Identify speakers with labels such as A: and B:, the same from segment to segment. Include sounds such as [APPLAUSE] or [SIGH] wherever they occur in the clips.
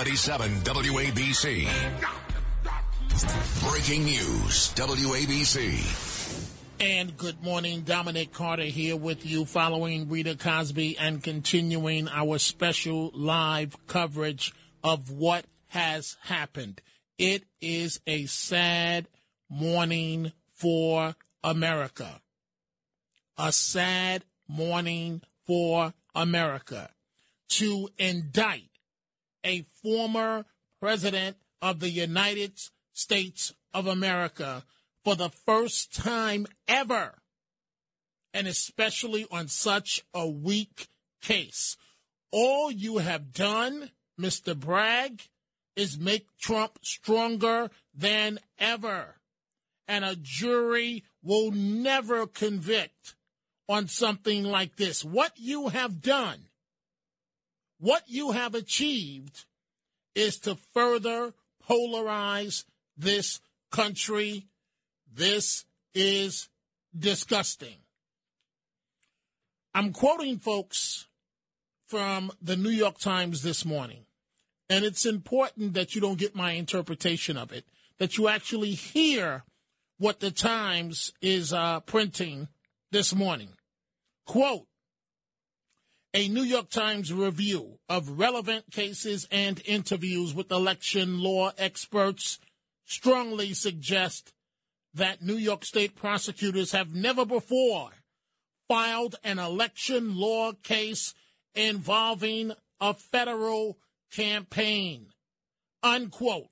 A: 77 WABC. Breaking news, WABC.
B: And good morning, Dominic Carter here with you following Rita Cosby and continuing our special live coverage of what has happened. It is a sad morning for America. A sad morning for America. To indict a former president of the United States of America for the first time ever, and especially on such a weak case. All you have done, Mr. Bragg, is make Trump stronger than ever. And a jury will never convict on something like this. What you have done what you have achieved is to further polarize this country. This is disgusting. I'm quoting folks from the New York Times this morning, and it's important that you don't get my interpretation of it, that you actually hear what the Times is uh, printing this morning. Quote, a New York Times review of relevant cases and interviews with election law experts strongly suggest that New York State prosecutors have never before filed an election law case involving a federal campaign. Unquote.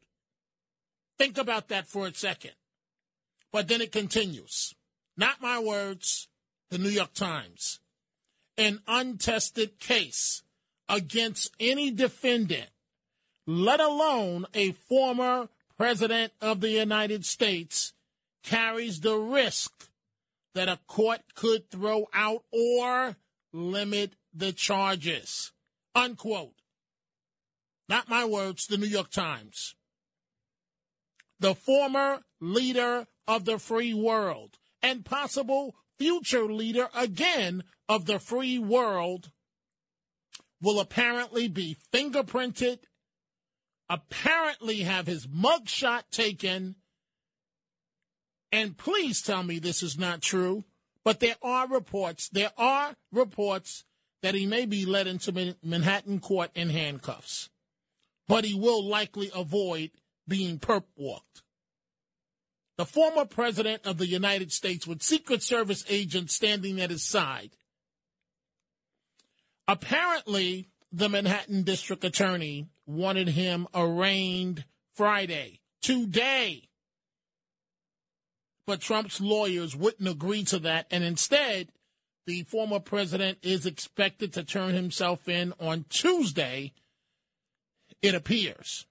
B: Think about that for a second. But then it continues. Not my words, the New York Times an untested case against any defendant, let alone a former president of the United States, carries the risk that a court could throw out or limit the charges. Unquote. Not my words, the New York Times. The former leader of the free world and possible future leader again of the free world will apparently be fingerprinted, apparently have his mugshot taken, and please tell me this is not true, but there are reports, there are reports that he may be led into Manhattan court in handcuffs, but he will likely avoid being perp walked. The former president of the United States with Secret Service agents standing at his side Apparently, the Manhattan District Attorney wanted him arraigned Friday, today. But Trump's lawyers wouldn't agree to that, and instead, the former president is expected to turn himself in on Tuesday, it appears.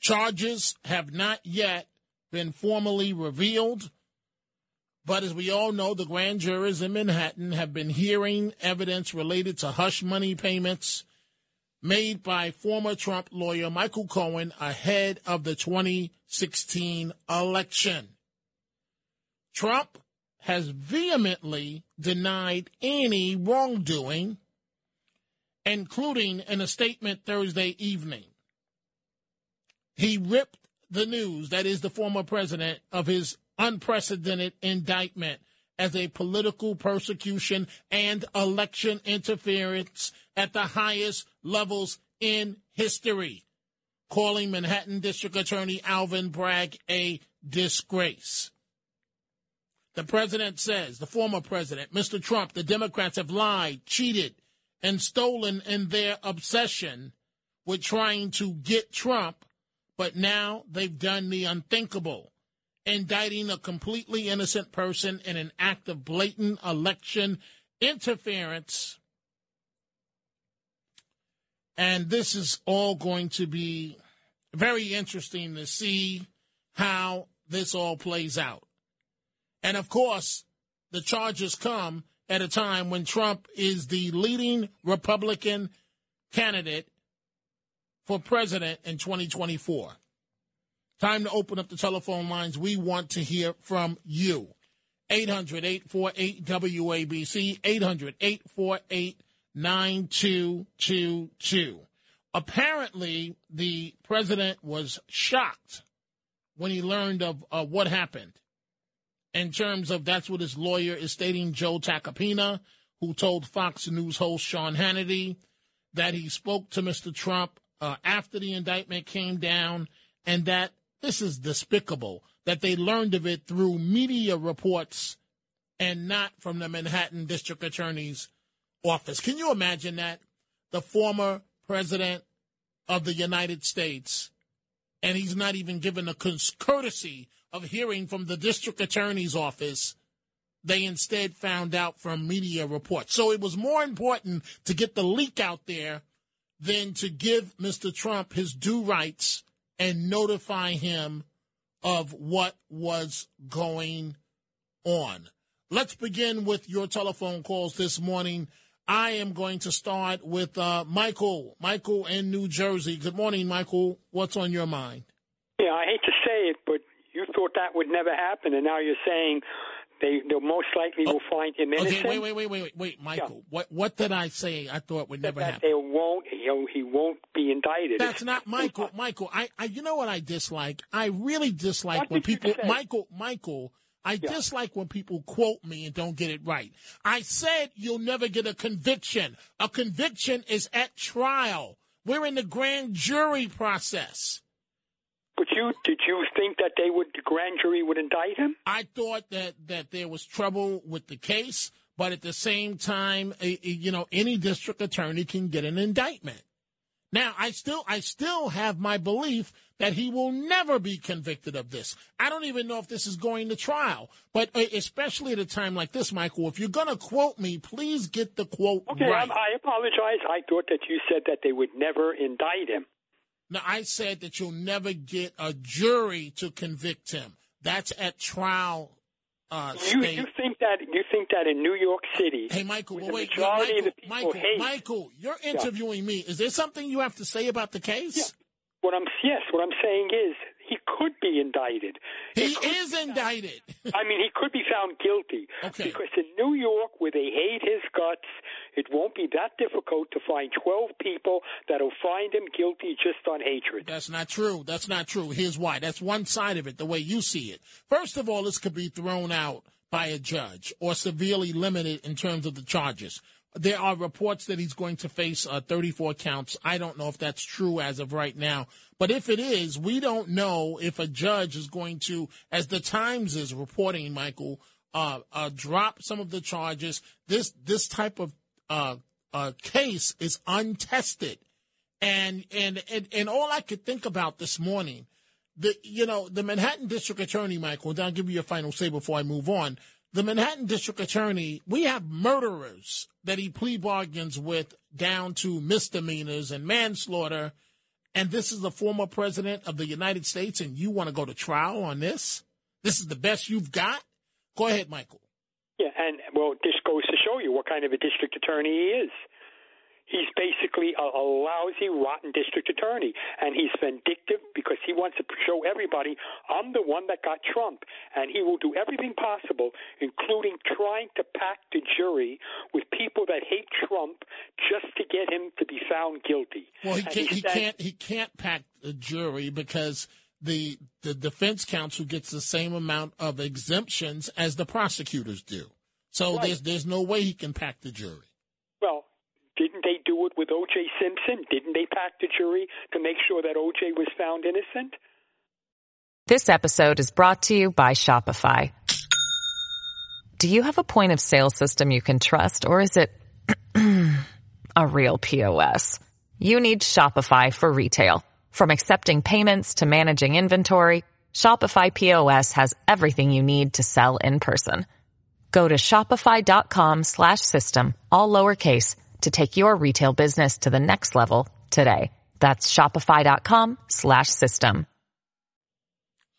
B: Charges have not yet been formally revealed. But as we all know, the grand jurors in Manhattan have been hearing evidence related to hush money payments made by former Trump lawyer Michael Cohen ahead of the 2016 election. Trump has vehemently denied any wrongdoing, including in a statement Thursday evening. He ripped the news, that is, the former president, of his unprecedented indictment as a political persecution and election interference at the highest levels in history, calling Manhattan District Attorney Alvin Bragg a disgrace. The president says, the former president, Mr. Trump, the Democrats have lied, cheated, and stolen in their obsession with trying to get Trump, but now they've done the unthinkable, indicting a completely innocent person in an act of blatant election interference. And this is all going to be very interesting to see how this all plays out. And of course, the charges come at a time when Trump is the leading Republican candidate for president in 2024. Time to open up the telephone lines. We want to hear from you. 800 848 WABC, 800 848 9222. Apparently, the president was shocked when he learned of uh, what happened in terms of that's what his lawyer is stating, Joe Tacopina, who told Fox News host Sean Hannity that he spoke to Mr. Trump uh, after the indictment came down and that this is despicable that they learned of it through media reports and not from the Manhattan District Attorney's office. Can you imagine that? The former president of the United States, and he's not even given the courtesy of hearing from the district attorney's office. They instead found out from media reports. So it was more important to get the leak out there than to give Mr. Trump his due rights and notify him of what was going on. Let's begin with your telephone calls this morning. I am going to start with uh, Michael. Michael in New Jersey. Good morning, Michael. What's on your mind?
C: Yeah, I hate to say it, but you thought that would never happen, and now you're saying they they most likely oh. will oh, find him innocent.
B: Okay, wait, wait, wait, wait, wait, wait, Michael. Yeah. What what did I say? I thought would never
C: that
B: happen.
C: They won't. Know, he won't be indicted.
B: That's not [LAUGHS] Michael. Michael, I, I, you know what I dislike? I really dislike
C: what
B: when people,
C: Michael,
B: Michael. I yeah. dislike when people quote me and don't get it right. I said you'll never get a conviction. A conviction is at trial. We're in the grand jury process.
C: But you did you think that they would the grand jury would indict him?
B: I thought that that there was trouble with the case, but at the same time, you know, any district attorney can get an indictment. Now, I still I still have my belief that he will never be convicted of this. I don't even know if this is going to trial, but uh, especially at a time like this, Michael, if you're going to quote me, please get the quote
C: okay,
B: right.
C: I apologize. I thought that you said that they would never indict him.
B: Now, I said that you'll never get a jury to convict him. That's at trial. Uh,
C: you, you think that you think that in New York City?
B: Hey, Michael, well, wait, Michael, Michael, Michael, you're interviewing yeah. me. Is there something you have to say about the case?
C: Yeah. What I'm yes, what I'm saying is he could be indicted.
B: He, he is indicted.
C: I mean, he could be found guilty.
B: Okay.
C: Because in New York, where they hate his guts, it won't be that difficult to find 12 people that'll find him guilty just on hatred.
B: That's not true. That's not true. Here's why. That's one side of it, the way you see it. First of all, this could be thrown out by a judge or severely limited in terms of the charges. There are reports that he's going to face uh, 34 counts. I don't know if that's true as of right now. But if it is, we don't know if a judge is going to, as the Times is reporting, Michael, uh, uh, drop some of the charges. This this type of uh, uh, case is untested, and, and and and all I could think about this morning, the you know the Manhattan District Attorney, Michael. And I'll give you your final say before I move on the Manhattan District Attorney, we have murderers that he plea bargains with down to misdemeanors and manslaughter. And this is the former president of the United States, and you want to go to trial on this? This is the best you've got? Go ahead, Michael.
C: Yeah, and well, this goes to show you what kind of a district attorney he is. He's basically a, a lousy, rotten district attorney, and he's vindictive because he wants to show everybody I'm the one that got Trump, and he will do everything possible, including trying to pack the jury with people that hate Trump just to get him to be found guilty.
B: Well, he can't. He, can't. He can't pack the jury because the the defense counsel gets the same amount of exemptions as the prosecutors do. So
C: right.
B: there's there's no way he can pack the jury.
C: Didn't they do do it with O.J. Simpson? Didn't they pack the jury to make sure that O.J. was found innocent?
D: This episode is brought to you by Shopify. Do you have a point of sale system you can trust, or is it [CLEARS THROAT] a real POS? You need Shopify for retail. From accepting payments to managing inventory, Shopify POS has everything you need to sell in person. Go to shopify.com slash system, all lowercase, to take your retail business to the next level today. That's shopify.com slash system.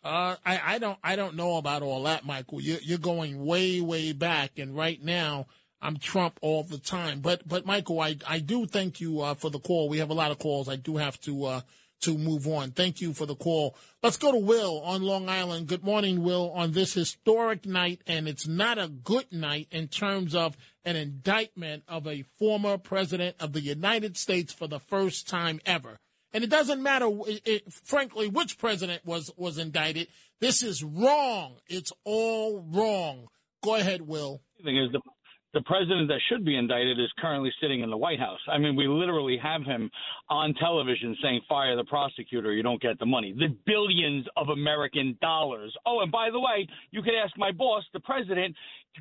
B: Uh, I, I don't I don't know about all that, Michael. You're, you're going way way back, and right now I'm Trump all the time. But but Michael, I I do thank you uh, for the call. We have a lot of calls. I do have to uh, to move on. Thank you for the call. Let's go to Will on Long Island. Good morning, Will. On this historic night, and it's not a good night in terms of an indictment of a former president of the United States for the first time ever. And it doesn't matter, it, it, frankly, which president was, was indicted. This is wrong. It's all wrong. Go ahead, Will.
E: The thing is, the, the president that should be indicted is currently sitting in the White House. I mean, we literally have him on television saying, fire the prosecutor, you don't get the money. The billions of American dollars. Oh, and by the way, you could ask my boss, the president,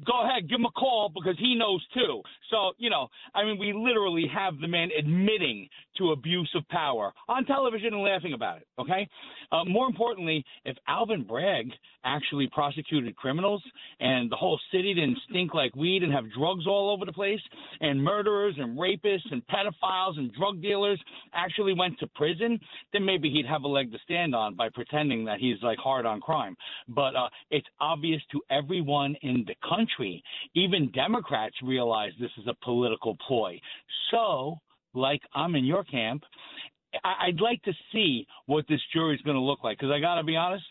E: go ahead, give him a call because he knows too. So, you know, I mean, we literally have the man admitting to abuse of power on television and laughing about it, okay? Uh, more importantly, if Alvin Bragg actually prosecuted criminals and the whole city didn't stink like weed and have drugs all over the place and murderers and rapists and pedophiles and drug dealers actually went to prison, then maybe he'd have a leg to stand on by pretending that he's like hard on crime. But uh, it's obvious to everyone in the country country. Even Democrats realize this is a political ploy. So, like I'm in your camp, I- would like to see what this jury is going to look like. Because I got to be honest,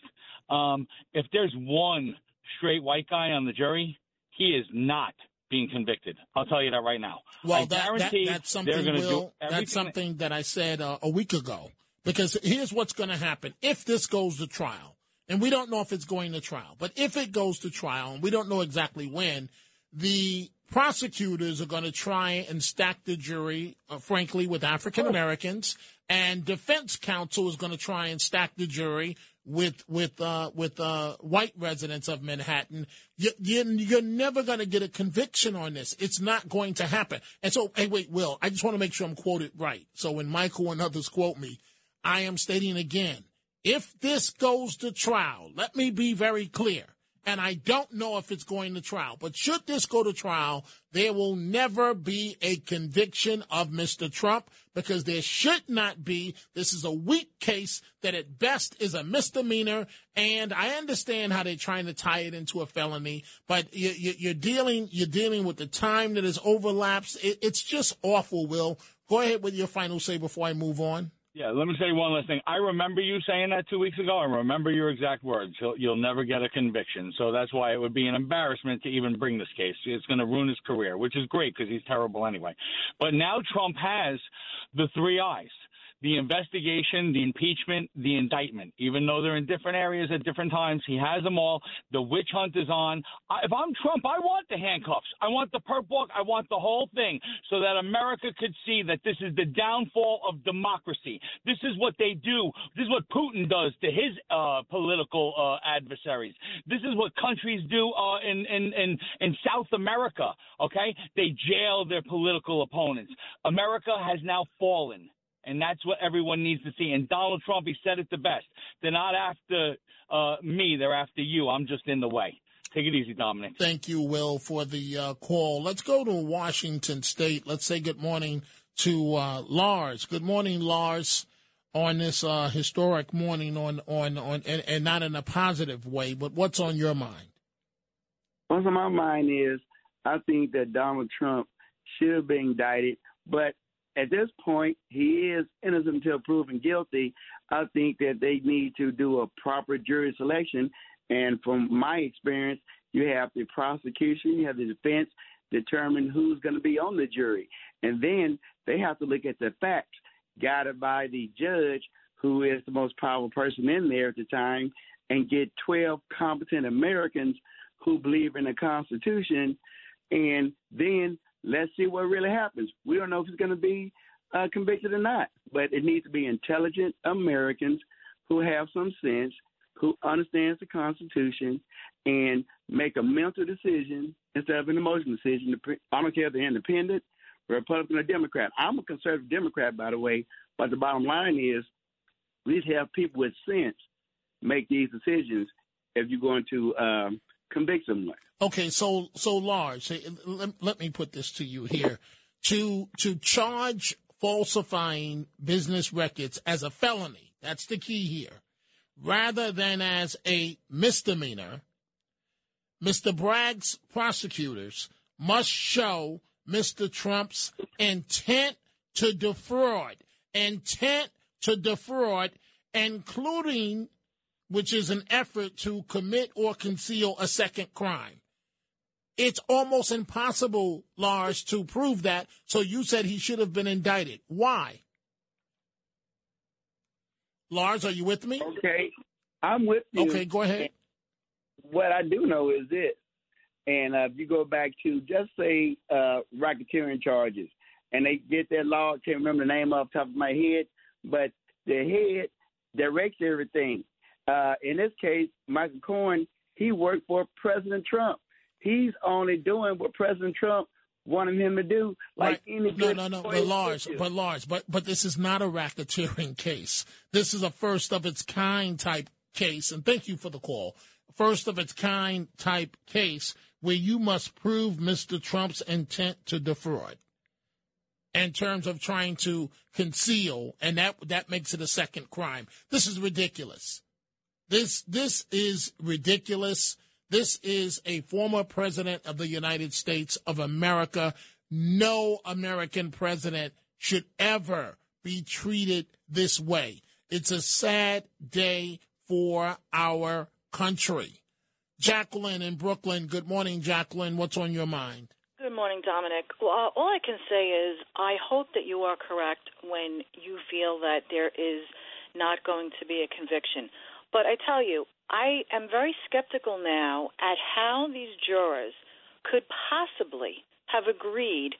E: um, if there's one straight white guy on the jury, he is not being convicted. I'll tell you that right now.
B: Well, that, that, that's something. Will, that's something that I said uh, a week ago. Because here's what's going to happen if this goes to trial and we don't know if it's going to trial, but if it goes to trial, and we don't know exactly when, the prosecutors are going to try and stack the jury, uh, frankly, with African Americans, and defense counsel is going to try and stack the jury with with uh, with uh, white residents of Manhattan. You, you, you're never going to get a conviction on this. It's not going to happen. And so, hey, wait, Will, I just want to make sure I'm quoted right. So when Michael and others quote me, I am stating again if this goes to trial, let me be very clear, and I don't know if it's going to trial, but should this go to trial, there will never be a conviction of Mr. Trump because there should not be. This is a weak case that at best is a misdemeanor, and I understand how they're trying to tie it into a felony, but you, are dealing you're dealing with the time that is overlaps. it's just awful. Will go ahead with your final say before I move on.
E: Yeah, let me say one last thing. I remember you saying that two weeks ago. I remember your exact words. You'll, you'll never get a conviction. So that's why it would be an embarrassment to even bring this case. It's going to ruin his career, which is great because he's terrible anyway. But now Trump has the three eyes the investigation, the impeachment, the indictment. Even though they're in different areas at different times, he has them all. The witch hunt is on. If I'm Trump, I want the handcuffs. I want the perp walk. I want the whole thing so that America could see that this is the downfall of democracy. This is what they do. This is what Putin does to his uh, political uh, adversaries. This is what countries do uh, in, in, in, in South America, okay? They jail their political opponents. America has now fallen. And that's what everyone needs to see. And Donald Trump, he said it the best. They're not after uh, me, they're after you. I'm just in the way. Take it easy, Dominic.
B: Thank you, Will, for the uh, call. Let's go to Washington State. Let's say good morning to uh, Lars. Good morning, Lars, on this uh, historic morning, on on on, and, and, not in a positive way. But what's on your mind?
F: What's on my mind is I think that Donald Trump should have been indicted, but at this point, he is innocent until proven guilty. I think that they need to do a proper jury selection. And from my experience, you have the prosecution, you have the defense determine who's going to be on the jury. And then they have to look at the facts guided by the judge, who is the most powerful person in there at the time, and get 12 competent Americans who believe in the Constitution. And then let's see what really happens. We don't know if he's going to be uh, convicted or not, but it needs to be intelligent Americans who have some sense, who understands the Constitution, and make a mental decision instead of an emotional decision. I don't care if they're independent, Republican, or Democrat. I'm a conservative Democrat, by the way, but the bottom line is we need to have people with sense make these decisions if you're going to um, convict someone.
B: Okay, so so Lars. Eh, let, let me put this to you here: to to charge falsifying business records as a felony. That's the key here, rather than as a misdemeanor. Mr. Bragg's prosecutors must show Mr. Trump's intent to defraud, intent to defraud, including which is an effort to commit or conceal a second crime. It's almost impossible, Lars, to prove that. So you said he should have been indicted. Why? Lars, are you with me?
F: Okay, I'm with you.
B: Okay, go ahead.
F: What I do know is this, and uh, if you go back to just say uh, racketeering charges, and they get that law, I can't remember the name off the top of my head, but the head directs everything. Uh, in this case, Michael Cohen, he worked for President Trump. He's only doing what President Trump wanted him to do. Like
B: right. any no, no, no, but Lars, but Lars, but but this is not a racketeering [LAUGHS] case. This is a first of its kind type case. And thank you for the call. First of its kind type case where you must prove Mr. Trump's intent to defraud in terms of trying to conceal, and that that makes it a second crime. This is ridiculous. This this is ridiculous. This is a former president of the United States of America. No American president should ever be treated this way. It's a sad day for our country. Jacqueline in Brooklyn. Good morning, Jacqueline. What's on your mind?
G: Good morning, Dominic. Well, uh, all I can say is I hope that you are correct when you feel that there is not going to be a conviction. But I tell you, I am very skeptical now at how these jurors could possibly have agreed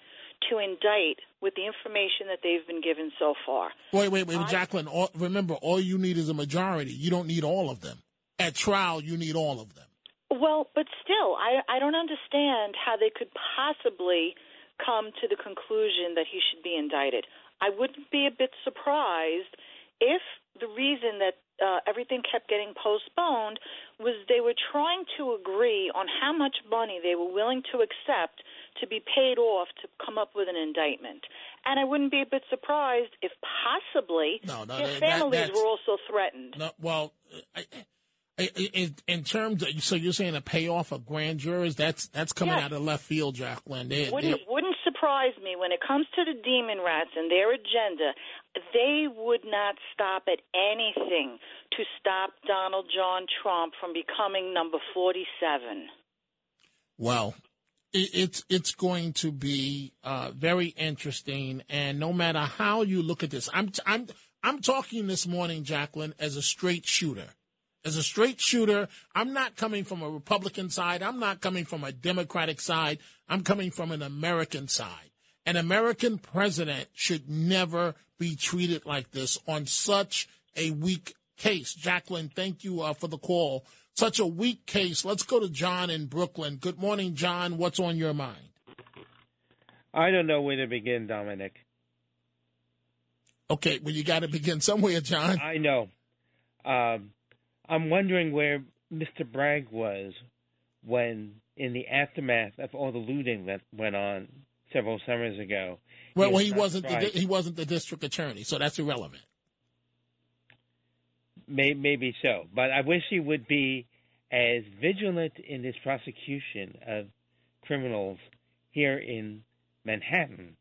G: to indict with the information that they've been given so far.
B: Wait, wait, wait, I, Jacqueline. All, remember, all you need is a majority. You don't need all of them. At trial, you need all of them.
G: Well, but still, I I don't understand how they could possibly come to the conclusion that he should be indicted. I wouldn't be a bit surprised if the reason that uh, everything kept getting postponed was they were trying to agree on how much money they were willing to accept to be paid off to come up with an indictment. And I wouldn't be a bit surprised if possibly no, no, their families that, were also threatened.
B: No, well, I, in, in, terms of, so you're saying a payoff of grand jurors, that's that's coming yes. out of left field, Jacqueline. They,
G: wouldn't, wouldn't surprise me when it comes to the demon rats and their agenda. They would not stop at anything to stop Donald John Trump from becoming number 47.
B: Well, it's it's going to be uh, very interesting, and no matter how you look at this, I'm I'm I'm talking this morning, Jacqueline, as a straight shooter as a straight shooter, I'm not coming from a Republican side. I'm not coming from a Democratic side. I'm coming from an American side. An American president should never be treated like this on such a weak case. Jacqueline, thank you uh, for the call. Such a weak case. Let's go to John in Brooklyn. Good morning, John. What's on your mind?
H: I don't know where to begin, Dominic.
B: Okay, well, you got to begin somewhere, John.
H: I know. Um, I'm wondering where Mr. Bragg was when, in the aftermath of all the looting that went on several summers ago.
B: Well, well he wasn't the, he wasn't the district attorney, so that's irrelevant.
H: Maybe, maybe so, but I wish he would be as vigilant in his prosecution of criminals here in Manhattan,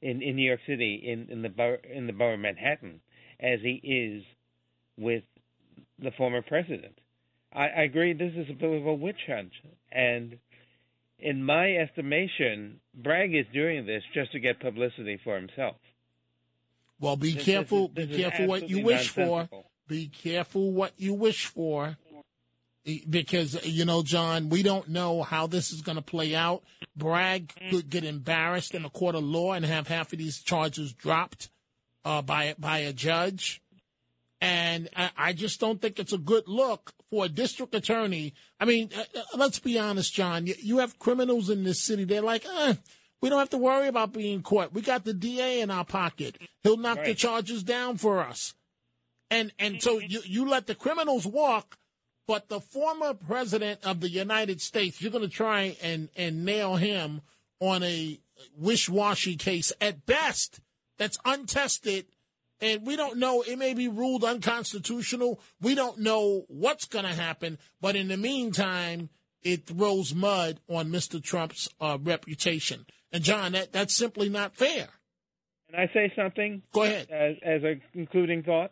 H: in, in New York City, in, in the borough, in the borough of Manhattan, as he is with the former president. I, I agree this is a bit of a witch hunt. And in my estimation, Bragg is doing this just to get publicity for himself.
B: Well, be this, careful. This is, this be careful what you wish for. Be careful what you wish for. because you know, John, we don't know how this is going to play out. Bragg could get embarrassed in a court of law and have half of these charges dropped uh, by by a judge. And I, just don't think it's a good look for a district attorney. I mean, uh, uh let's be honest, John. You, you, have criminals in this city. They're like, eh, we don't have to worry about being caught. We got the DA in our pocket. He'll knock right. the charges down for us. And and so you, you let the criminals walk but the former president of the United States, you're going to try and, and nail him on a wish washy case at best that's untested. And we don't know, it may be ruled unconstitutional. We don't know what's going to happen. But in the meantime, it throws mud on Mr. Trump's uh, reputation. And, John, that, that's simply not fair.
H: Can I say something?
B: Go ahead.
H: As, as a concluding thought?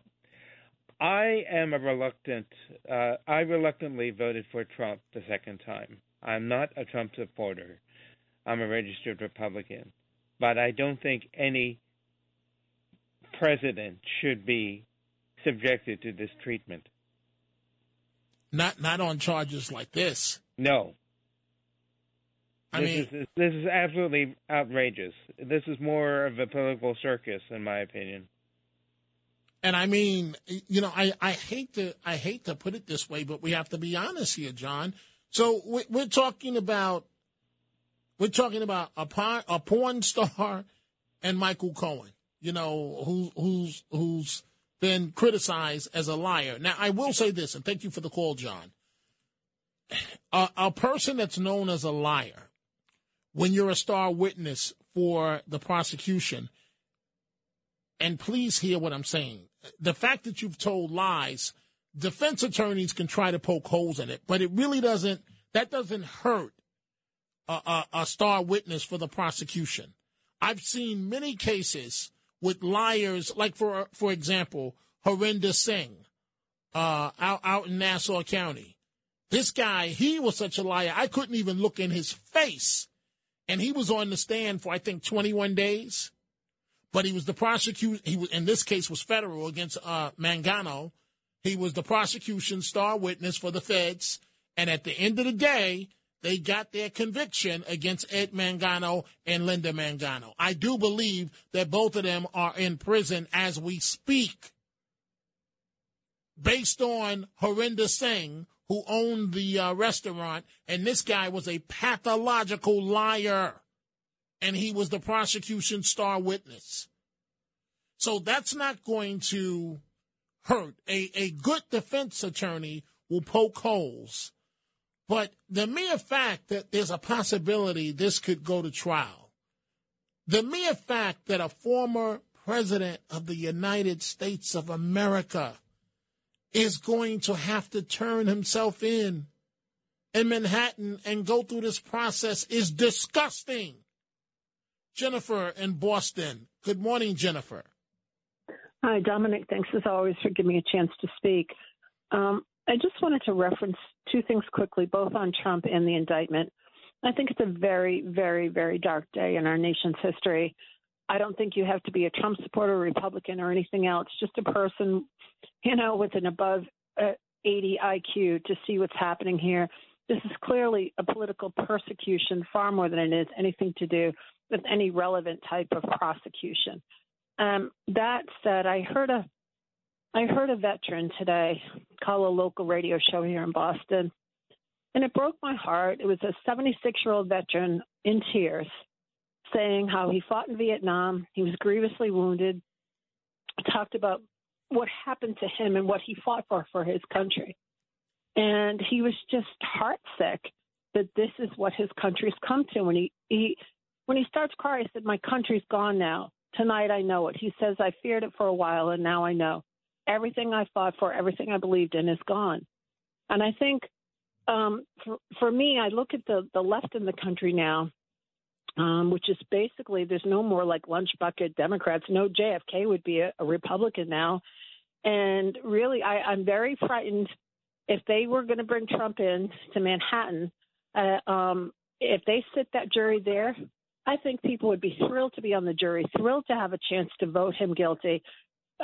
H: I am a reluctant. Uh, I reluctantly voted for Trump the second time. I'm not a Trump supporter. I'm a registered Republican, but I don't think any president should be subjected to this treatment.
B: Not not on charges like this.
H: No.
B: I
H: this
B: mean,
H: is, this is absolutely outrageous. This is more of a political circus, in my opinion.
B: And I mean, you know, I, I hate to I hate to put it this way, but we have to be honest here, John. So we're talking about we're talking about a porn, a porn star and Michael Cohen, you know, who, who's who's been criticized as a liar. Now, I will say this, and thank you for the call, John. A, a person that's known as a liar, when you're a star witness for the prosecution, and please hear what I'm saying the fact that you've told lies, defense attorneys can try to poke holes in it, but it really doesn't. That doesn't hurt a, a, a star witness for the prosecution. I've seen many cases with liars, like for for example, Harendra Singh, uh, out out in Nassau County. This guy, he was such a liar. I couldn't even look in his face, and he was on the stand for I think 21 days but he was the prosecutor. He was in this case was federal against uh, Mangano. He was the prosecution star witness for the feds, and at the end of the day, they got their conviction against Ed Mangano and Linda Mangano. I do believe that both of them are in prison as we speak, based on Harendra Singh, who owned the uh, restaurant, and this guy was a pathological liar and he was the prosecution star witness. So that's not going to hurt. A, a good defense attorney will poke holes. But the mere fact that there's a possibility this could go to trial, the mere fact that a former president of the United States of America is going to have to turn himself in in Manhattan and go through this process is disgusting. Jennifer in Boston. Good morning, Jennifer.
I: Hi, Dominic. Thanks as always for giving me a chance to speak. Um, I just wanted to reference two things quickly, both on Trump and the indictment. I think it's a very, very, very dark day in our nation's history. I don't think you have to be a Trump supporter, Republican, or anything else. Just a person, you know, with an above uh, 80 IQ to see what's happening here. This is clearly a political persecution far more than it is anything to do with any relevant type of prosecution. Um, that said, I heard a I heard a veteran today call a local radio show here in Boston, and it broke my heart. It was a 76 year old veteran in tears, saying how he fought in Vietnam, he was grievously wounded, talked about what happened to him and what he fought for for his country, and he was just heartsick that this is what his country's come to. When he he when he starts crying, he said, My country's gone now. Tonight I know it. He says, I feared it for a while and now I know. Everything I fought for, everything I believed in is gone. And I think um, for, for me, I look at the, the left in the country now, um, which is basically there's no more like lunch bucket Democrats. No JFK would be a, a Republican now. And really, I, I'm very frightened if they were going to bring Trump in to Manhattan. Uh, um, if they sit that jury there, I think people would be thrilled to be on the jury, thrilled to have a chance to vote him guilty.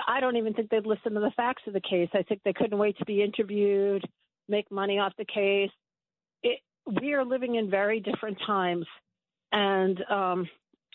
I: I don't even think they'd listen to the facts of the case. I think they couldn't wait to be interviewed. make money off the case. It, we are living in very different times, and um,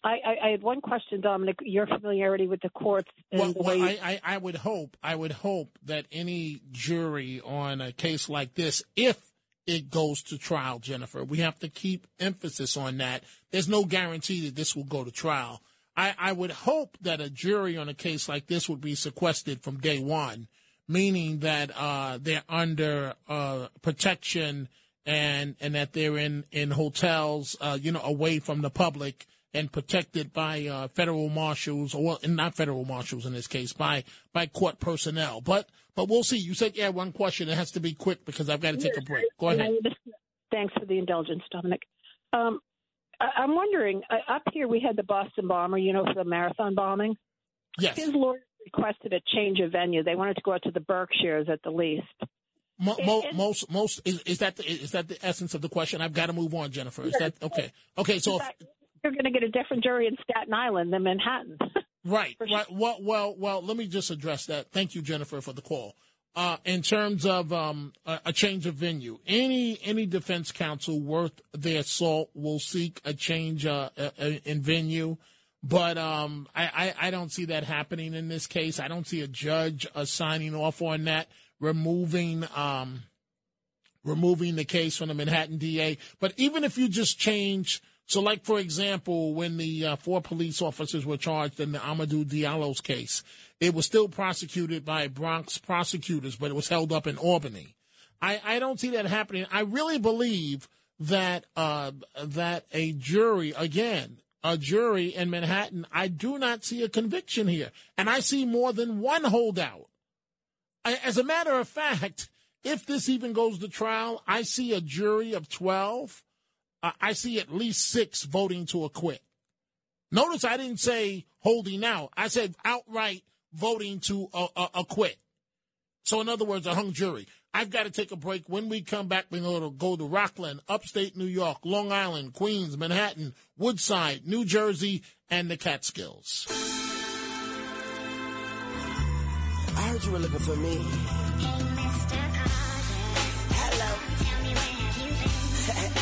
I: I, I, I had one question, Dominic. Your familiarity with the courts and
B: Well,
I: the
B: well, I, I would hope, I would hope that any jury on a case like this, if it goes to trial, Jennifer, we have to keep emphasis on that. There's no guarantee that this will go to trial. I, I would hope that a jury on a case like this would be sequestered from day one, meaning that uh, they're under uh, protection and and that they're in in hotels, uh, you know, away from the public and protected by uh, federal marshals, or not federal marshals in this case, by by court personnel. But but we'll see. You said yeah, one question. It has to be quick because I've got to take a break. Go ahead.
I: Thanks for the indulgence, Dominic. Um, I, I'm wondering, uh, up here we had the Boston bomber, you know, for the marathon bombing.
B: Yes.
I: His lawyer requested a change of venue. They wanted to go out to the Berkshires at the least.
B: Mo- mo- most most is, is that the, is that the essence of the question? I've got to move on, Jennifer. Is that okay? Okay, so if,
I: You're going to get a different jury in Staten Island than Manhattan. [LAUGHS]
B: Right, right. Well, well, well. Let me just address that. Thank you, Jennifer, for the call. Uh, in terms of um, a, change of venue, any any defense counsel worth their salt will seek a change uh, in venue. But um, I, I, I don't see that happening in this case. I don't see a judge uh, signing off on that, removing um, removing the case from the Manhattan DA. But even if you just change, so like for example, when the uh, four police officers were charged in the Amadou Diallo's case, it was still prosecuted by Bronx prosecutors, but it was held up in Albany. I, I don't see that happening. I really believe that uh, that a jury, again, a jury in Manhattan, I do not see a conviction here, and I see more than one holdout. I, as a matter of fact, if this even goes to trial, I see a jury of 12. Uh, I see at least six voting to acquit. Notice I didn't say holding out. I said outright voting to uh, uh, acquit. So, in other words, a hung jury. I've got to take a break. When we come back, we're going to go to Rockland, upstate New York, Long Island, Queens, Manhattan, Woodside, New Jersey, and the Catskills.
J: I heard you were looking for me. Hello. [LAUGHS]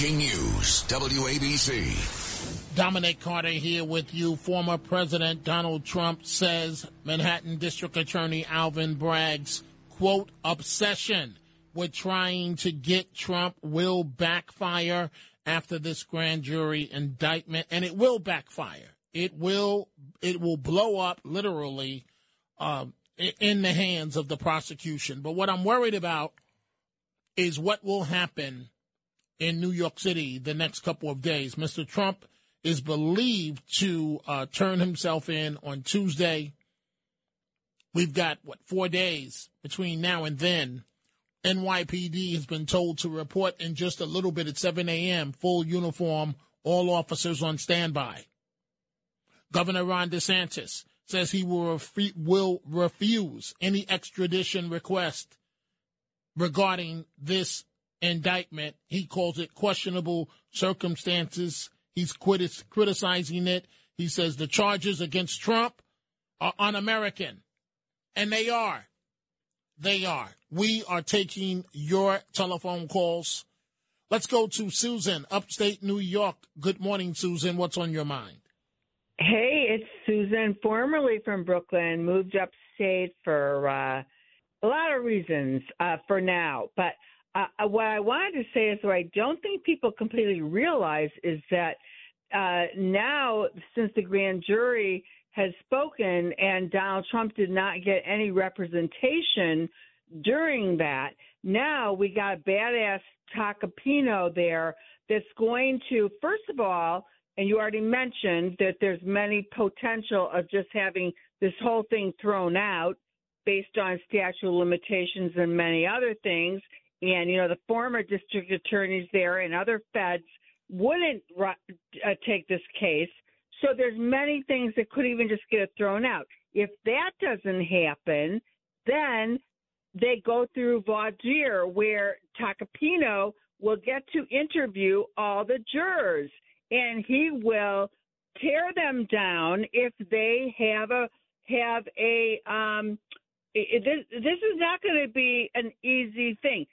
A: Breaking news, WABC.
B: Dominic Carter here with you. Former President Donald Trump says Manhattan District Attorney Alvin Bragg's quote obsession with trying to get Trump will backfire after this grand jury indictment, and it will backfire. It will it will blow up literally um, in the hands of the prosecution. But what I'm worried about is what will happen in New York City the next couple of days. Mr. Trump is believed to uh, turn himself in on Tuesday. We've got, what, four days between now and then. NYPD has been told to report in just a little bit at 7 a.m., full uniform, all officers on standby. Governor Ron DeSantis says he will, refu- will refuse any extradition request regarding this indictment. He calls it questionable circumstances. He's criti- criticizing it. He says the charges against Trump are un American. And they are. They are. We are taking your telephone calls. Let's go to Susan, upstate New York. Good morning, Susan. What's on your mind?
K: Hey, it's Susan, formerly from Brooklyn, moved upstate for uh, a lot of reasons uh, for now. But what I wanted to say is what I don't think people completely realize is that uh, now, since the grand jury has spoken and Donald Trump did not get any representation during that, now we got a badass Tacopina there that's going to, first of all, and you already mentioned that there's many potential of just having this whole thing thrown out based on statute limitations and many other things. And, you know, the former district attorneys there and other feds wouldn't uh, take this case. So there's many things that could even just get thrown out. If that doesn't happen, then they go through dire where Tacopina will get to interview all the jurors and he will tear them down if they have a have a um this this is not going to be an easy thing.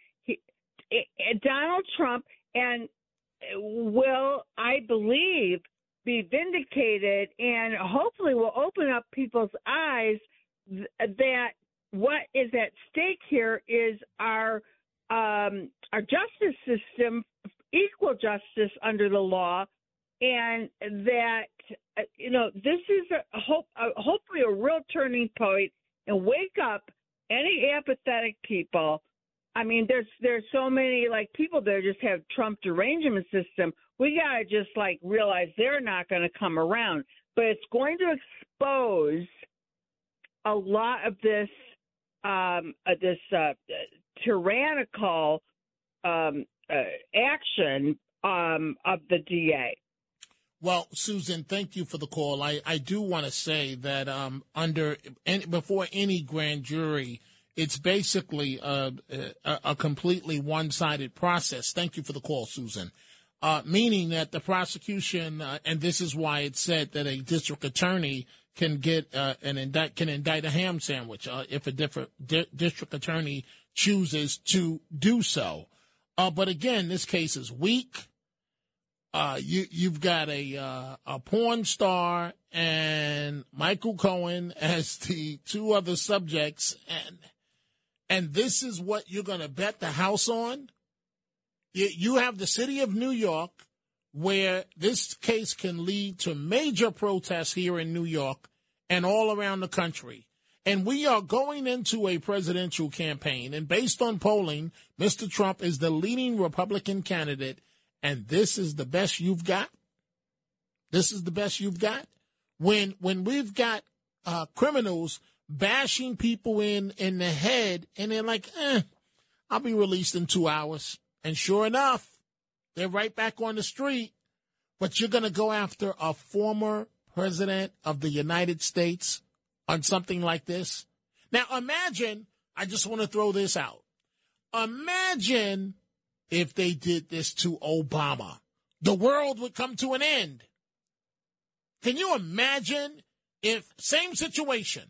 K: He, i- Donald Trump and will I believe be vindicated and hopefully will open up people's eyes th- that what is at stake here is our um, our justice system, equal justice under the law, and that uh, you know this is a hope, uh, hopefully a real turning point, and wake up any apathetic people. I mean, there's there's so many like people that just have Trump derangement system. We gotta just like realize they're not going to come around, but it's going to expose a lot of this um, uh, this uh, tyrannical um, uh, action um, of the DA.
B: Well, Susan, thank you for the call. I, I do want to say that um, under any, before any grand jury, it's basically a, a, a completely one-sided process. Thank you for the call, Susan. Uh, meaning that the prosecution, uh, and this is why it's said that a district attorney can get uh, an indict can indict a ham sandwich uh, if a different di- district attorney chooses to do so. Uh, but again, this case is weak uh, you you've got a uh, a porn star and Michael Cohen [LAUGHS] as the two other subjects, and and this is what you're going to bet the house on. You, have the city of New York, where this case can lead to major protests here in New York and all around the country. And we are going into a presidential campaign, and based on polling, Mr. Trump is the leading Republican candidate and this is the best you've got? This is the best you've got? When when we've got uh, criminals bashing people in in the head and they're like, eh, I'll be released in two hours. And sure enough, they're right back on the street. But you're going to go after a former president of the United States on something like this? Now imagine, I just want to throw this out. Imagine if they did this to Obama. The world would come to an end. Can you imagine if same situation?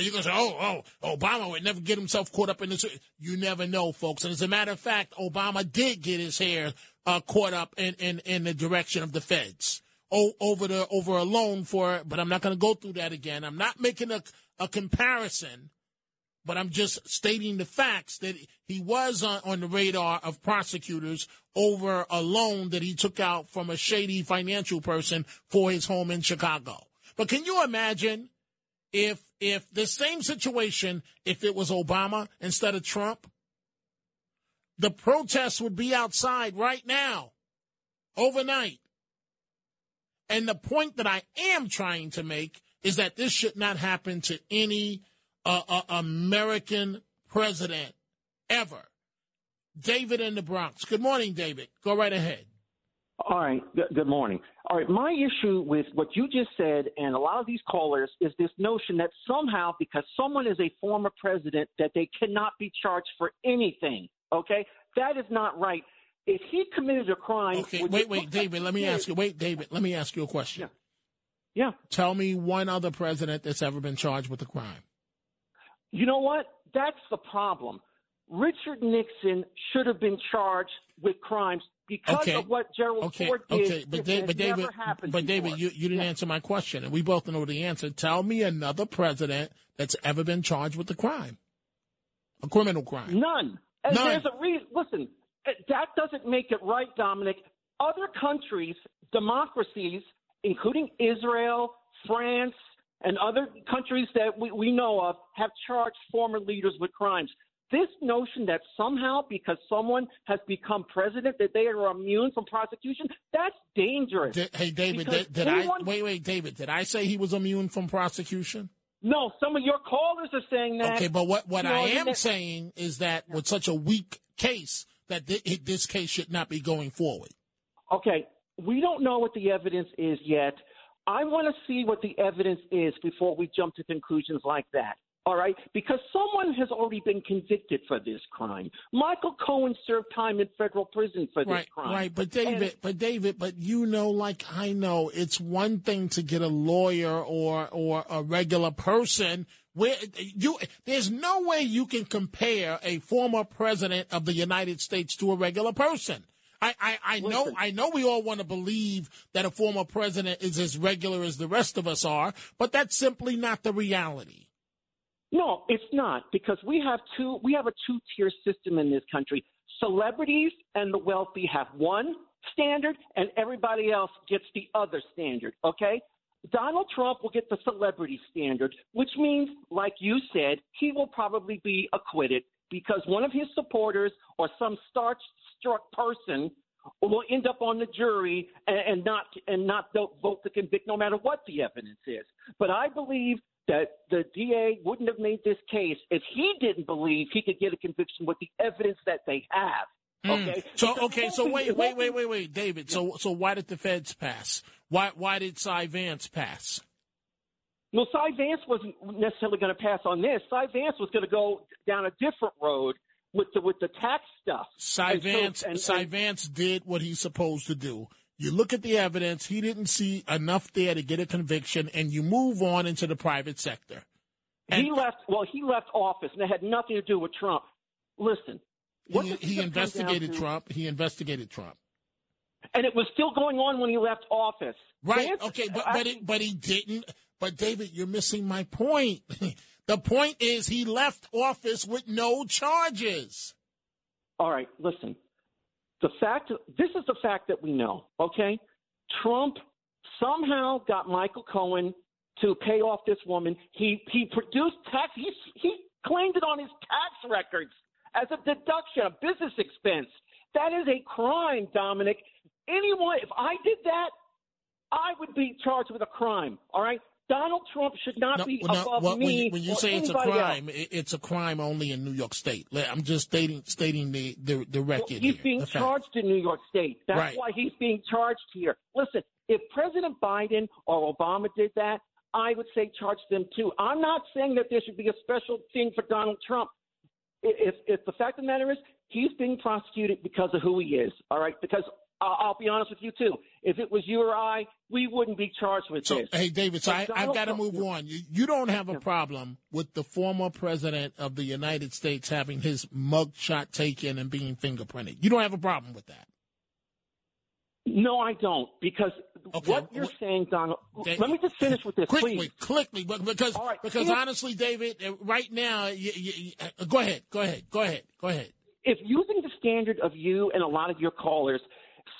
B: And you're going to say, oh, oh, Obama would never get himself caught up in this. You never know, folks. And as a matter of fact, Obama did get his hair uh, caught up in, in, in the direction of the feds. Oh, over the over a loan for, but I'm not going to go through that again. I'm not making a, a comparison but I'm just stating the facts that he was on, on, the radar of prosecutors over a loan that he took out from a shady financial person for his home in Chicago. But can you imagine if if the same situation if it was Obama instead of Trump? The protests would be outside right now, overnight. And the point that I am trying to make is that this should not happen to any uh, uh, American president ever. David in the Bronx. Good morning, David. Go right ahead.
L: All right. Good, good morning. All right. My issue with what you just said and a lot of these callers is this notion that somehow because someone is a former president that they cannot be charged for anything. Okay? That is not right. If he committed a crime.
B: Okay, wait, wait, David. Let me ask you. Wait, David. Let me ask you a question.
L: Yeah. Yeah.
B: Tell me one other president that's ever been charged with a crime.
L: You know what? That's the problem. Richard Nixon should have been charged with crimes because
B: Okay.
L: of what Gerald
B: Okay,
L: Ford did.
B: okay, but, Da- but David, but David, you, you didn't answer my question, and we both know the answer. Tell me another president that's ever been charged with a crime, a criminal crime.
L: None. And
B: None.
L: there's a reason. Listen, that doesn't make it right, Dominic. Other countries, democracies, including Israel, France, and other countries that we, we know of, have charged former leaders with crimes. This notion that somehow, because someone has become president, that they are immune from prosecution, that's dangerous.
B: Hey, David, did, did I wait? Wait, David, did I say he was immune from prosecution?
L: No, some of your callers are saying that.
B: Okay, but what, what
L: You know,
B: I am
L: that-
B: saying is that with such a weak case, that thi- this case should not be going forward.
L: Okay, we don't know what the evidence is yet. I want to see what the evidence is before we jump to conclusions like that. All right, because someone has already been convicted for this crime. Michael Cohen served time in federal prison for this
B: Right,
L: crime.
B: right. But David,
L: And-
B: but David, but you know, like I know, it's one thing to get a lawyer or or a regular person. Where you, there's no way you can compare a former president of the United States to a regular person. I, I, I know I know we all want to believe that a former president is as regular as the rest of us are, but that's simply not the reality.
L: No, it's not because we have two. We have a two-tier system in this country. Celebrities and the wealthy have one standard, and everybody else gets the other standard. Okay. Donald Trump will get the celebrity standard, which means, like you said, he will probably be acquitted because one of his supporters or some starch-struck person will end up on the jury and, and not and not vote vote to convict, no matter what the evidence is. But I believe that the DA wouldn't have made this case if he didn't believe he could get a conviction with the evidence that they have.
B: Mm.
L: Okay.
B: So okay, so wait, wait, wait, wait, wait, David. So so why did the feds pass? Why why did Cy Vance pass?
L: No, Cy Vance wasn't necessarily going to pass on this. Cy Vance was going to go down a different road with the with the tax stuff.
B: Cy
L: And so-
B: Vance
L: and-
B: Cy Vance did what he's supposed to do. You look at the evidence, he didn't see enough there to get a conviction, and you move on into the private sector.
L: he left. Well, he left office, and it had nothing to do with Trump. Listen,
B: He, he investigated Trump. He investigated Trump.
L: and it was still going on when he left office.
B: Right. Okay. But
L: I-
B: but it, but he didn't. But David, you're missing my point. [LAUGHS] the point is he left office with no charges.
L: All right, listen. The fact this is the fact that we know, okay? Trump somehow got Michael Cohen to pay off this woman. He he produced tax he he claimed it on his tax records as a deduction, a business expense. That is a crime, Dominic. Anyone if I did that, I would be charged with a crime. All right? Donald Trump should not
B: No,
L: be
B: no,
L: above
B: well,
L: me
B: when you, when you say it's a
L: anybody else.
B: crime, it's a crime only in New York State. I'm just stating stating the the, the record.
L: Well, he's
B: here,
L: being
B: fact.
L: charged in New York State. That's
B: Right.
L: why he's being charged here. Listen, if President Biden or Obama did that, I would say charge them too. I'm not saying that there should be a special thing for Donald Trump. If if the fact of the matter is he's being prosecuted because of who he is, all right? Because I'll, I'll be honest with you too. If it was you or I, we wouldn't be charged with
B: So,
L: this.
B: hey, David, so I, I've got to move on. You, you don't have a problem with the former president of the United States having his mugshot taken and being fingerprinted. You don't have a problem with that.
L: No, I don't, because what you're saying, Donald. let me just finish with this,
B: quickly,
L: please.
B: quickly, because because
L: If-
B: honestly, David, uh, right now, you, you, you, uh, go ahead, go ahead, go ahead, go ahead.
L: if using the standard of you and a lot of your callers,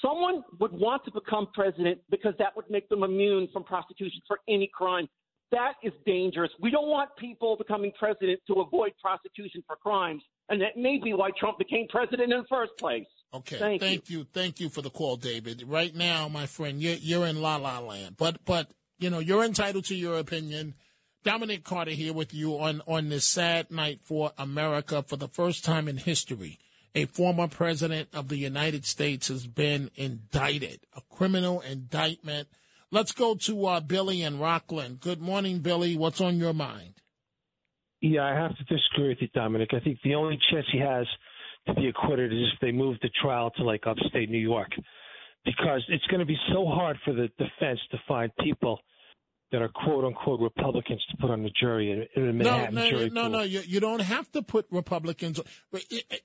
L: someone would want to become president because that would make them immune from prosecution for any crime. That is dangerous. We don't want people becoming president to avoid prosecution for crimes, and that may be why Trump became president in the first place.
B: Okay,
L: Thank
B: thank, you. thank you for the call, David. Right now, my friend, you're you're in la la land, but but you know you're entitled to your opinion. Dominic Carter here with you on on this sad night for America. For the first time in history, a former president of the United States has been indicted, a criminal indictment. Let's go to uh, Billy in Rockland. Good morning, Billy. What's on your mind?
M: Yeah, I have to disagree with you, Dominic. I think the only chance he has to be acquitted is if they move the trial to like upstate New York, because it's going to be so hard for the defense to find people that are quote unquote Republicans to put on the jury in, in a
B: No,
M: Manhattan
B: no,
M: jury
B: no,
M: pool.
B: no. You, you don't have to put Republicans. But,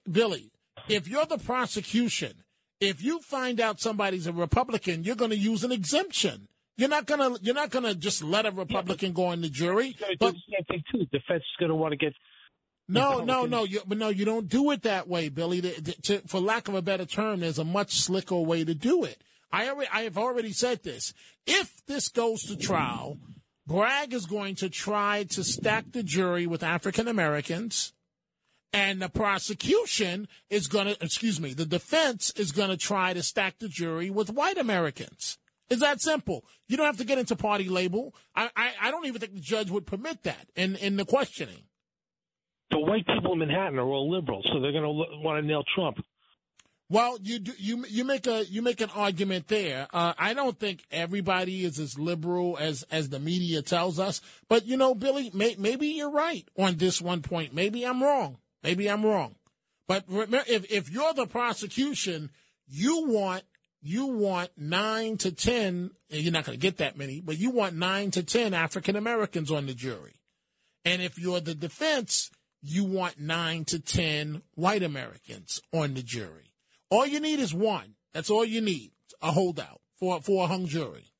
B: Billy, if you're the prosecution, if you find out somebody's a Republican, you're going to use an exemption. You're not gonna. You're not gonna just let a Republican go on the jury. But
M: the same thing too. Defense is going to want to get
B: no, no, no. You, but no, you don't do it that way, Billy. The- the- to- for lack of a better term, there's a much slicker way to do it. I already, I have already said this. If this goes to trial, Bragg is going to try to stack the jury with African Americans, and the prosecution is going to, excuse me, the defense is going to try to stack the jury with white Americans. It's that simple. You don't have to get into party label. I, I, I don't even think the judge would permit that in, in the questioning.
M: the white people in Manhattan are all liberals, so they're going to want to nail Trump.
B: Well, you do, you you make a you make an argument there. Uh, I don't think everybody is as liberal as as the media tells us. But you know, Billy, may, maybe you're right on this one point. Maybe I'm wrong. Maybe I'm wrong. But remember, if if you're the prosecution, you want you want nine to ten. and You're not going to get that many, but you want nine to ten African Americans on the jury. And if you're the defense, you want nine to ten white Americans on the jury. All you need is one. That's all you need. A holdout for for a hung jury.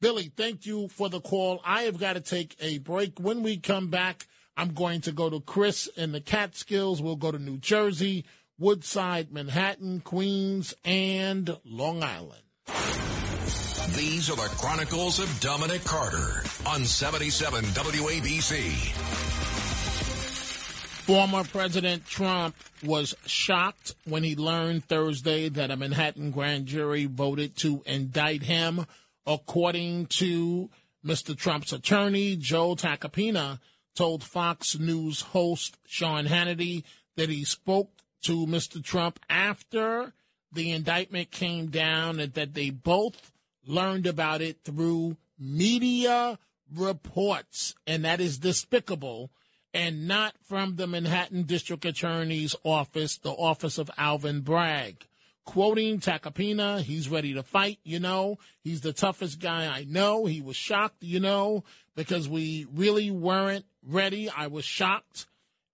B: Billy, thank you for the call. I have got to take a break. When we come back, I'm going to go to Chris in the Catskills. We'll go to New Jersey, Woodside, Manhattan, Queens, and Long Island.
A: These are the Chronicles of Dominic Carter on 77 WABC.
B: Former President Trump was shocked when he learned Thursday that a Manhattan grand jury voted to indict him. According to Mr. Trump's attorney, Joe Tacopina, told Fox News host Sean Hannity that he spoke to Mr. Trump after the indictment came down and that they both learned about it through media reports. And that is despicable and not from the Manhattan District Attorney's office, the office of Alvin Bragg. Quoting Tacopina, he's ready to fight, you know. He's the toughest guy I know. He was shocked, you know, because we really weren't ready. I was shocked.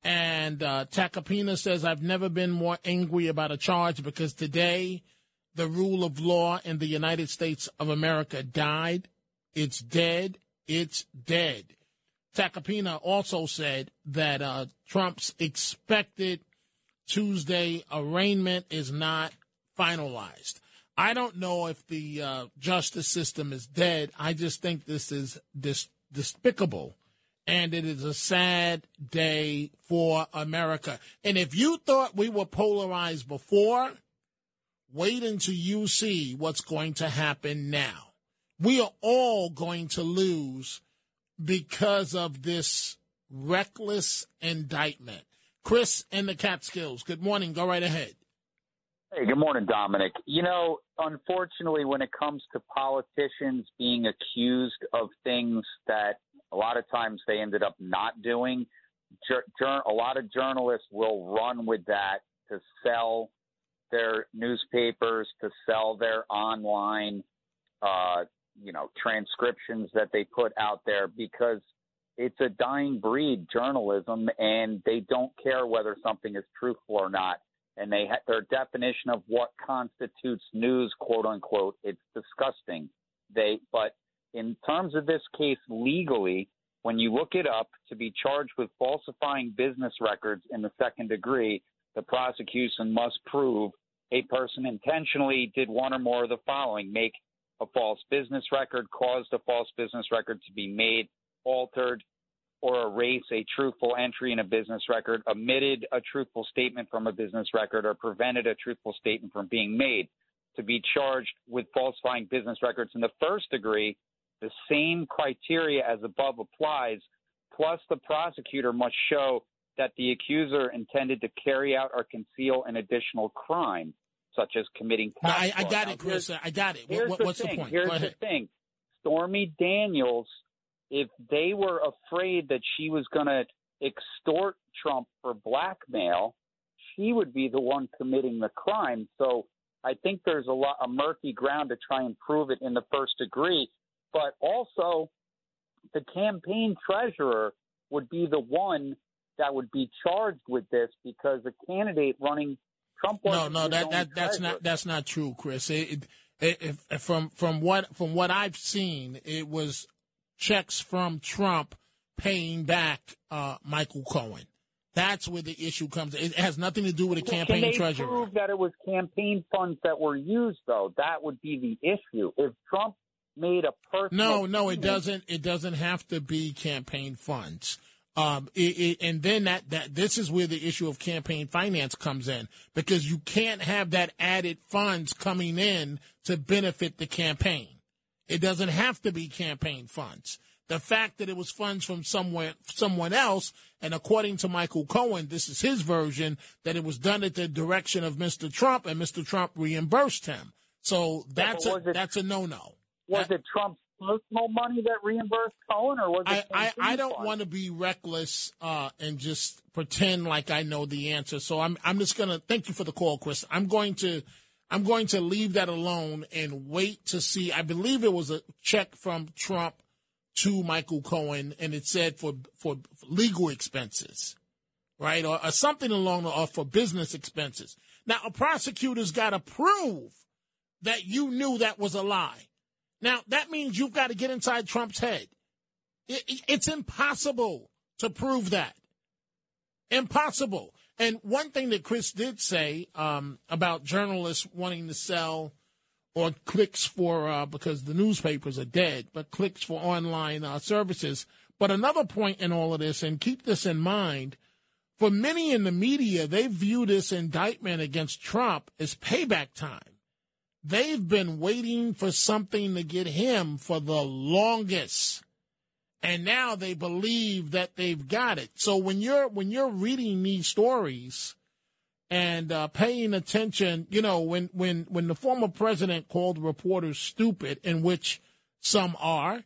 B: And uh, Tacopina says, I've never been more angry about a charge because today the rule of law in the United States of America died. It's dead. It's dead. Tacopina also said that uh, Trump's expected Tuesday arraignment is not finalized. I don't know if the uh, justice system is dead. I just think this is dis- despicable. And it is a sad day for America. And if you thought we were polarized before, wait until you see what's going to happen now. We are all going to lose because of this reckless indictment. Chris in the Catskills, good morning. Go right ahead.
N: Hey, good morning, Dominic. You know, unfortunately, when it comes to politicians being accused of things that a lot of times they ended up not doing, a lot of journalists will run with that to sell their newspapers, to sell their online, uh, you know, transcriptions that they put out there because it's a dying breed, journalism, and they don't care whether something is truthful or not and they ha- their definition of what constitutes news, quote unquote, it's disgusting. They, but in terms of this case legally, when you look it up, to be charged with falsifying business records in the second degree, the prosecution must prove a person intentionally did one or more of the following: make a false business record, caused a false business record to be made, altered, or erase a truthful entry in a business record, omitted a truthful statement from a business record, or prevented a truthful statement from being made. To be charged with falsifying business records in the first degree, the same criteria as above applies, plus the prosecutor must show that the accuser intended to carry out or conceal an additional crime, such as committing
B: No, I, I got
N: Now,
B: it, Chris. I got it. What,
N: the
B: what's
N: thing.
B: the point?
N: Here's
B: Go
N: the
B: ahead.
N: thing. Stormy Daniels, if they were afraid that she was going to extort Trump for blackmail, she would be the one committing the crime. So I think there's a lot of murky ground to try and prove it in the first degree. But also, the campaign treasurer would be the one that would be charged with this because the candidate running Trump
B: No, no, that, that that's
N: treasurer.
B: not that's not true, Chris. It, it, if, if from from what from what I've seen, it was checks from Trump paying back uh, Michael Cohen. That's where the issue comes. It has nothing to do with a campaign
N: Can they
B: treasurer.
N: prove that it was campaign funds that were used, though? That would be the issue. If Trump made a personal
B: No, no, it doesn't. It doesn't have to be campaign funds. Um, it, it, and then that, that this is where the issue of campaign finance comes in because you can't have that added funds coming in to benefit the campaign. It doesn't have to be campaign funds. The fact that it was funds from somewhere, someone else, and according to Michael Cohen, this is his version, that it was done at the direction of Mr. Trump, and Mr. Trump reimbursed him. So that's a,
N: it-
B: that's a no-no.
N: Was it Trump's personal money that reimbursed Cohen, or was it?
B: I, I, I don't want to be reckless uh, and just pretend like I know the answer. So I'm I'm just gonna thank you for the call, Chris. I'm going to I'm going to leave that alone and wait to see. I believe it was a check from Trump to Michael Cohen, and it said for for legal expenses, right, or, or something along the or for business expenses. Now a prosecutor's got to prove that you knew that was a lie. Now, that means you've got to get inside Trump's head. It- it- it's impossible to prove that. Impossible. And one thing that Chris did say um, about journalists wanting to sell or clicks for, uh, because the newspapers are dead, but clicks for online uh, services. But another point in all of this, and keep this in mind, for many in the media, they view this indictment against Trump as payback time. They've been waiting for something to get him for the longest. And now they believe that they've got it. So when you're when you're reading these stories and uh, paying attention, you know, when when when the former president called reporters stupid, in which some are,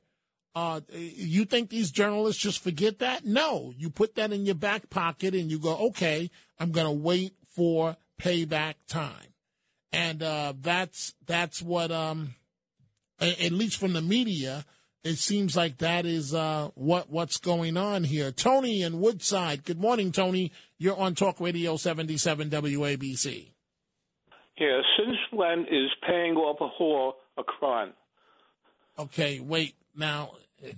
B: uh, you think these journalists just forget that? No, you put that in your back pocket and you go, okay, I'm going to wait for payback time and uh, that's that's what um, at least from the media, it seems like that is uh, what what's going on here. Tony in Woodside. Good morning, Tony. You're on Talk Radio 77 WABC.
O: Yeah, since when is paying off a whore a crime?
B: Okay, wait now.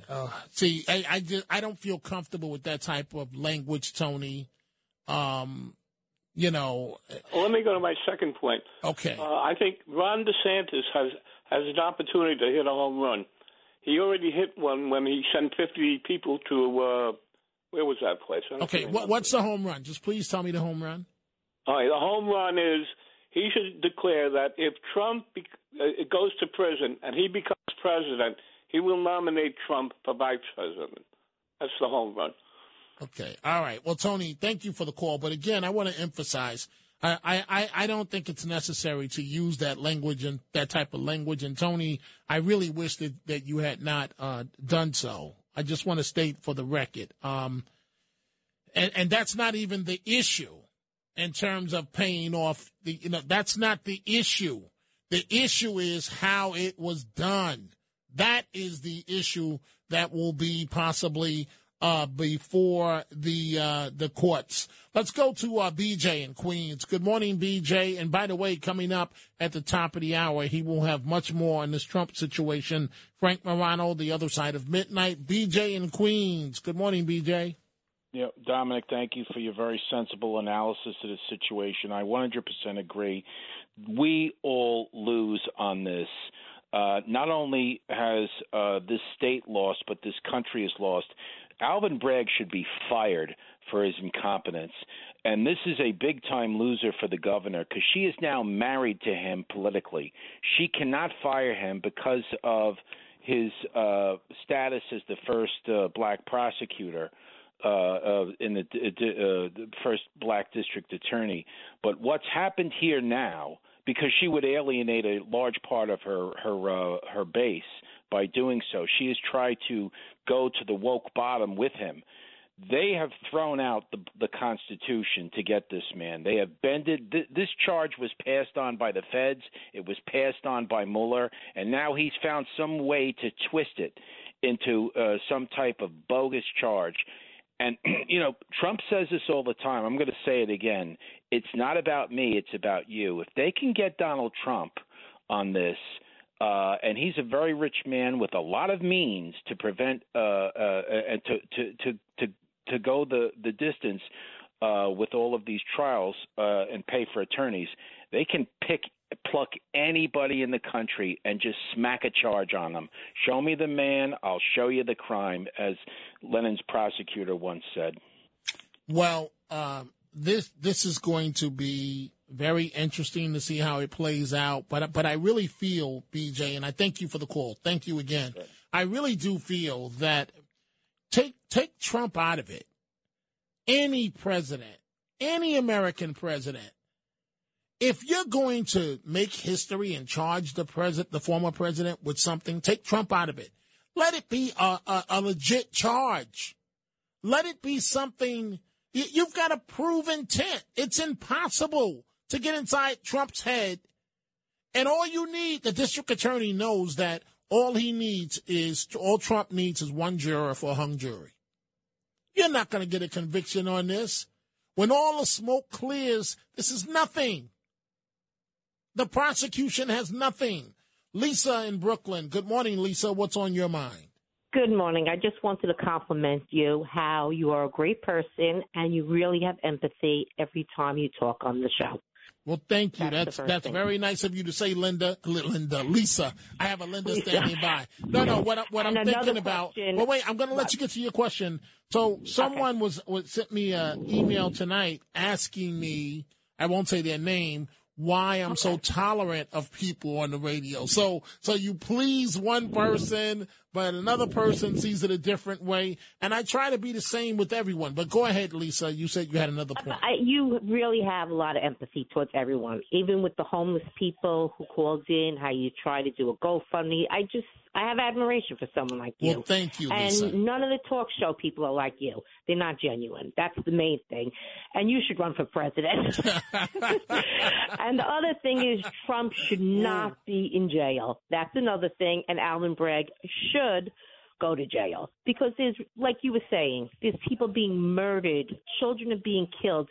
B: Uh, see, I, I just I don't feel comfortable with that type of language, Tony. Um, you know,
O: Well, let me go to my second point.
B: okay.
O: Uh, I think Ron DeSantis has has an opportunity to hit a home run. He already hit one when he sent 50 people to uh, where was that place?
B: Okay, what, what's the home run? Just please tell me the home run.
O: All right, the home run is he should declare that if Trump bec uh, goes to prison and he becomes president, he will nominate Trump for vice president. That's the home run.
B: Okay. All right. Well, Tony, thank you for the call. But again, I want to emphasize I, I, I- don't think it's necessary to use that language and that type of language. And Tony, I really wish that, that you had not uh, done so. I just want to state for the record. Um, and, and that's not even the issue in terms of paying off the, you know, that's not the issue. The issue is how it was done. That is the issue that will be possibly uh, before the uh, the courts. Let's go to uh, BJ in Queens. Good morning, BJ. And by the way, coming up at the top of the hour, he will have much more on this Trump situation. Frank Morano, the other side of midnight. BJ in Queens. Good morning, BJ.
P: Yeah, Dominic, thank you for your very sensible analysis of the situation. I 100% agree. We all lose on this. Uh, not only has uh, this state lost, but this country has lost. Alvin Bragg should be fired for his incompetence. And this is a big time loser for the governor because she is now married to him politically. She cannot fire him because of his uh, status as the first uh, black prosecutor uh, uh, in the, uh, the first black district attorney. But what's happened here now, because she would alienate a large part of her her uh, her base by doing so, she has tried to go to the woke bottom with him. They have thrown out the the Constitution to get this man. They have bended. Th- this charge was passed on by the feds. It was passed on by Mueller, and now he's found some way to twist it into uh, some type of bogus charge. And [CLEARS THROAT] you know, Trump says this all the time. I'm going to say it again. It's not about me. It's about you. If they can get Donald Trump on this, uh, and he's a very rich man with a lot of means to prevent uh, uh, and to to to to to go the the distance uh, with all of these trials uh, and pay for attorneys. They can pick pluck anybody in the country and just smack a charge on them. Show me the man, I'll show you the crime, as Lenin's prosecutor once said.
B: Well, um, this this is going to be Very interesting to see how it plays out. But but I really feel, BJ, and I thank you for the call. Thank you again. I really do feel that take take Trump out of it. Any president, any American president, if you're going to make history and charge the president, the former president, with something, take Trump out of it. Let it be a, a, a legit charge. Let it be something. You, you've got to prove intent. It's impossible to get inside Trump's head. And all you need, the district attorney knows that all he needs is, all Trump needs is one juror for a hung jury. You're not going to get a conviction on this. When all the smoke clears, this is nothing. The prosecution has nothing. Lisa in Brooklyn. Good morning, Lisa. What's on your mind?
Q: Good morning. I just wanted to compliment you how you are a great person and you really have empathy every time you talk on the show.
B: Well, thank you.
Q: That's
B: That's that's very nice of you to say, Linda. Linda, Lisa. I have a Linda standing by. No, no. What I, what
Q: And
B: I'm thinking about. Well, wait. I'm going to let you get to your question. So, someone was, was sent me an email tonight asking me. I won't say their name. Why I'm so tolerant of people on the radio. So, so you please one person, but another person sees it a different way. And I try to be the same with everyone. But go ahead, Lisa. You said you had another point.
Q: I, you really have a lot of empathy towards everyone, even with the homeless people who called in, how you try to do a GoFundMe. I just, I have admiration for someone like you.
B: Well, thank you,
Q: and
B: Lisa.
Q: none of the talk show people are like you. They're not genuine. That's the main thing. And you should run for president. [LAUGHS] and the other thing is Trump should not be in jail. That's another thing. And Alvin Bragg should go to jail because there's, like you were saying, there's people being murdered, children are being killed.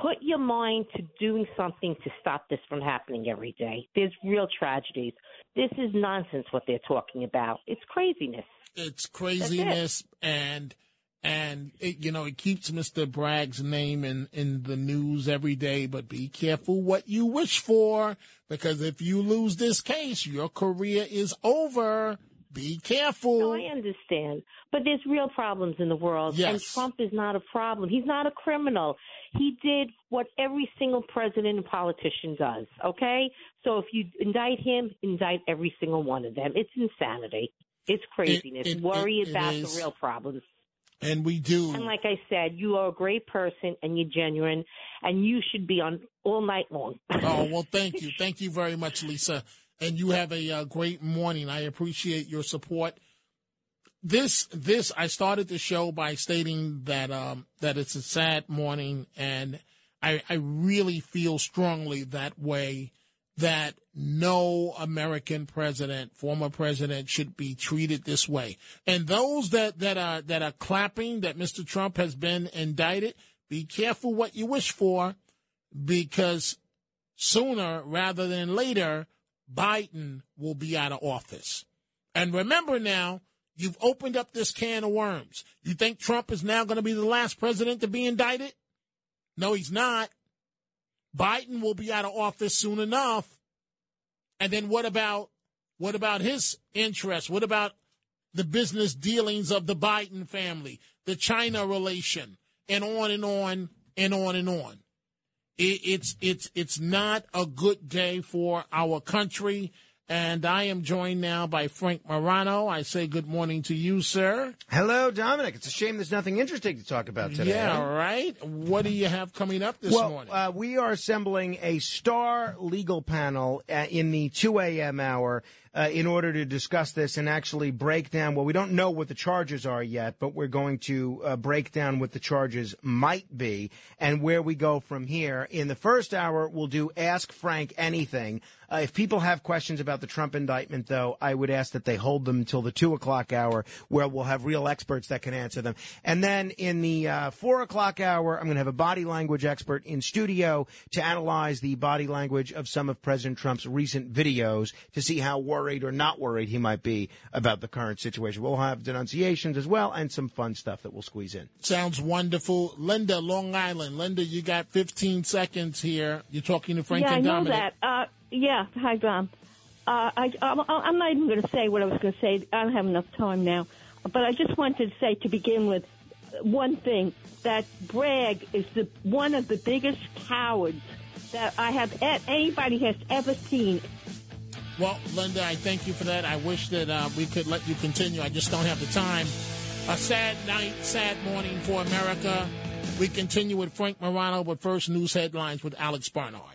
Q: Put your mind to doing something to stop this from happening every day. There's real tragedies. This is nonsense what they're talking about. It's craziness.
B: it's craziness and and it, you know it keeps Mr. Bragg's name in in the news every day. But be careful what you wish for because if you lose this case, your career is over. Be careful.
Q: No, I understand. But there's real problems in the world. And Trump is not a problem. He's not a criminal. He did what every single president and politician does, okay? So if you indict him, indict every single one of them. It's insanity. It's craziness.
B: it-
Q: Worry
B: it
Q: about the real problems.
B: And we do.
Q: And like I said, you are a great person and you're genuine, and you should be on all night long.
B: Oh [LAUGHS] well, thank you, thank you very much, Lisa. And you have a uh, great morning. I appreciate your support. This this I started the show by stating that um that it's a sad morning, and I I really feel strongly that way that no American president, former president, should be treated this way. And those that, that are that are clapping that Mr. Trump has been indicted, be careful what you wish for, because sooner rather than later, Biden will be out of office. And remember now, you've opened up this can of worms. You think Trump is now going to be the last president to be indicted? No, he's not. Biden will be out of office soon enough. And then what about what about his interests? What about the business dealings of the Biden family, the China relation, and on and on and on and on? It, it's it's it's not a good day for our country. And I am joined now by Frank Morano. I say good morning to you, sir.
R: Hello, Dominic. It's a shame there's nothing interesting to talk about today.
B: Yeah, right. What do you have coming up this
R: well,
B: morning?
R: Uh, we are assembling a star legal panel uh, in the 2 a.m. hour uh, in order to discuss this and actually break down. Well, we don't know what the charges are yet, but we're going to uh, break down what the charges might be and where we go from here. In the first hour, we'll do Ask Frank Anything. Uh, if people have questions about the Trump indictment, though, I would ask that they hold them until the two o'clock hour, where we'll have real experts that can answer them. And then in the uh, four o'clock hour, I'm going to have a body language expert in studio to analyze the body language of some of President Trump's recent videos to see how worried or not worried he might be about the current situation. We'll have denunciations as well and some fun stuff that we'll squeeze in.
B: Sounds wonderful. Linda, Long Island. Linda, you got 15 seconds here. You're talking to Frank
S: yeah, I
B: and
S: know
B: Dominic.
S: that. Uh, yeah, hi, Dom. Uh, I, I'm, I'm not even going to say what I was going to say. I don't have enough time now. But I just wanted to say to begin with one thing that Bragg is the one of the biggest cowards that I have e- anybody has ever seen.
B: Well, Linda, I thank you for that. I wish that uh, we could let you continue. I just don't have the time. A sad night, sad morning for America. We continue with Frank Morano, but first news headlines with Alex Barnard.